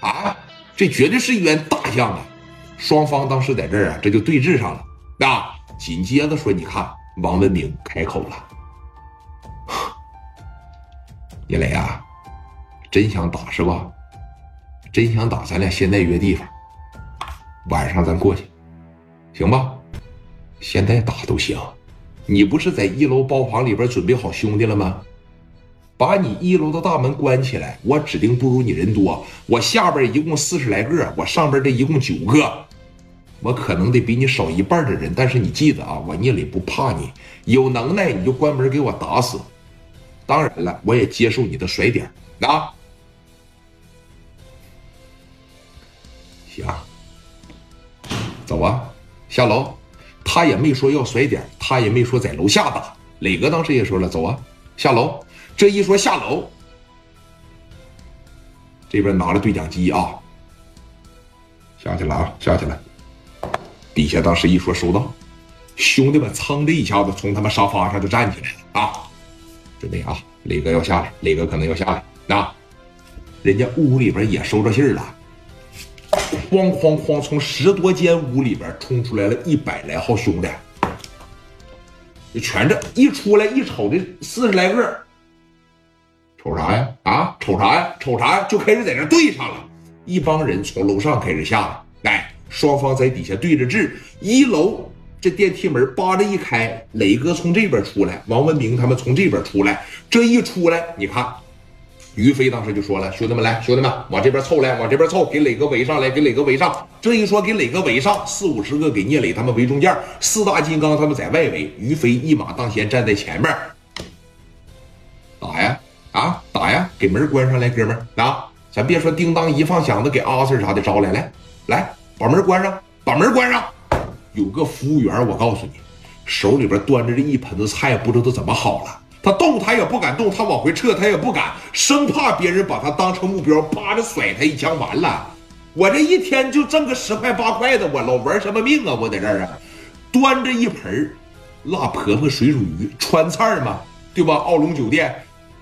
啊，这绝对是一员大将啊！双方当时在这儿啊，这就对峙上了啊。紧接着说，你看王文明开口了：“叶磊啊，真想打是吧？真想打，咱俩现在约地方，晚上咱过去，行吧？现在打都行。你不是在一楼包房里边准备好兄弟了吗？”把你一楼的大门关起来，我指定不如你人多。我下边一共四十来个，我上边这一共九个，我可能得比你少一半的人。但是你记得啊，我聂磊不怕你，有能耐你就关门给我打死。当然了，我也接受你的甩点啊。行，走啊，下楼。他也没说要甩点，他也没说在楼下打。磊哥当时也说了，走啊，下楼。这一说下楼，这边拿着对讲机啊，下去了啊，下去了。底下当时一说收到，兄弟们噌的一下子从他们沙发上就站起来了啊，准备啊，磊哥要下来，磊哥可能要下来啊。人家屋里边也收着信儿了，哐哐哐，从十多间屋里边冲出来了一百来号兄弟，就全这一出来一瞅这四十来个。瞅啥呀？啊，瞅啥呀？瞅啥呀？就开始在那对上了，一帮人从楼上开始下来，哎，双方在底下对着峙。一楼这电梯门扒着一开，磊哥从这边出来，王文明他们从这边出来。这一出来，你看，于飞当时就说了：“兄弟们来，兄弟们往这边凑来，往这边凑，给磊哥围上来，给磊哥围上。”这一说给磊哥围上，四五十个给聂磊他们围中间，四大金刚他们在外围，于飞一马当先站在前面，给门关上来，哥们儿啊！咱别说叮当一放响的，给阿 Sir 啥的招来，来来，把门关上，把门关上。有个服务员，我告诉你，手里边端着这一盆子菜，不知道怎么好了。他动他也不敢动，他往回撤他也不敢，生怕别人把他当成目标，啪着甩他一枪。完了，我这一天就挣个十块八块的，我老玩什么命啊？我在这儿啊，端着一盆辣婆婆水煮鱼，川菜嘛，对吧？奥龙酒店。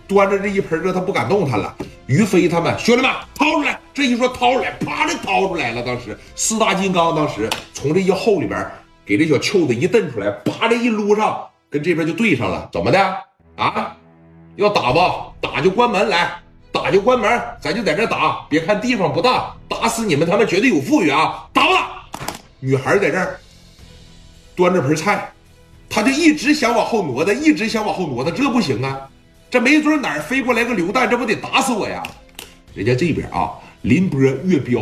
端着这一盆这他不敢动弹了。于飞他们兄弟们掏出来，这一说掏出来，啪的掏出来了。当时四大金刚当时从这一后里边给这小袖子一蹬出来，啪的一撸上，跟这边就对上了。怎么的啊？要打吧打就关门来，打就关门，咱就在这打。别看地方不大，打死你们他们绝对有富裕啊！打吧。女孩在这端着盆菜，他就一直想往后挪的，一直想往后挪的，这不行啊。这没准哪儿飞过来个榴弹，这不得打死我呀！人家这边啊，林波、岳彪，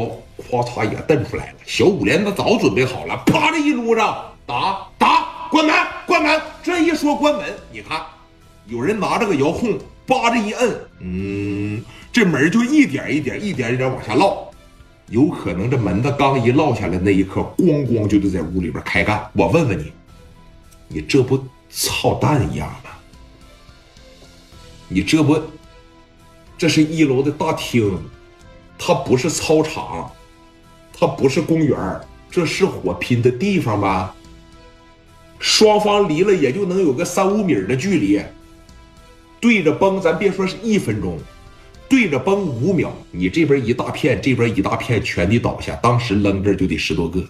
咵嚓也蹬出来了。小五连他早准备好了，啪的一撸上，打打，关门，关门。这一说关门，你看，有人拿着个遥控，叭着一摁，嗯，这门就一点一点、一点一点往下落。有可能这门子刚一落下来那一刻，咣咣就得在屋里边开干。我问问你，你这不操蛋一样吗？你这不，这是一楼的大厅，它不是操场，它不是公园这是火拼的地方吧？双方离了也就能有个三五米的距离，对着崩，咱别说是一分钟，对着崩五秒，你这边一大片，这边一大片，全得倒下。当时扔这就得十多个。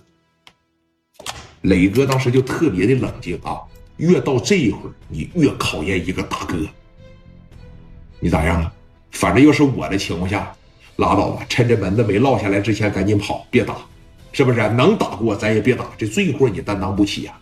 磊哥当时就特别的冷静啊，越到这一会儿，你越考验一个大哥。你咋样啊？反正要是我的情况下，拉倒吧，趁着门子没落下来之前赶紧跑，别打，是不是？能打过咱也别打，这罪过你担当不起呀。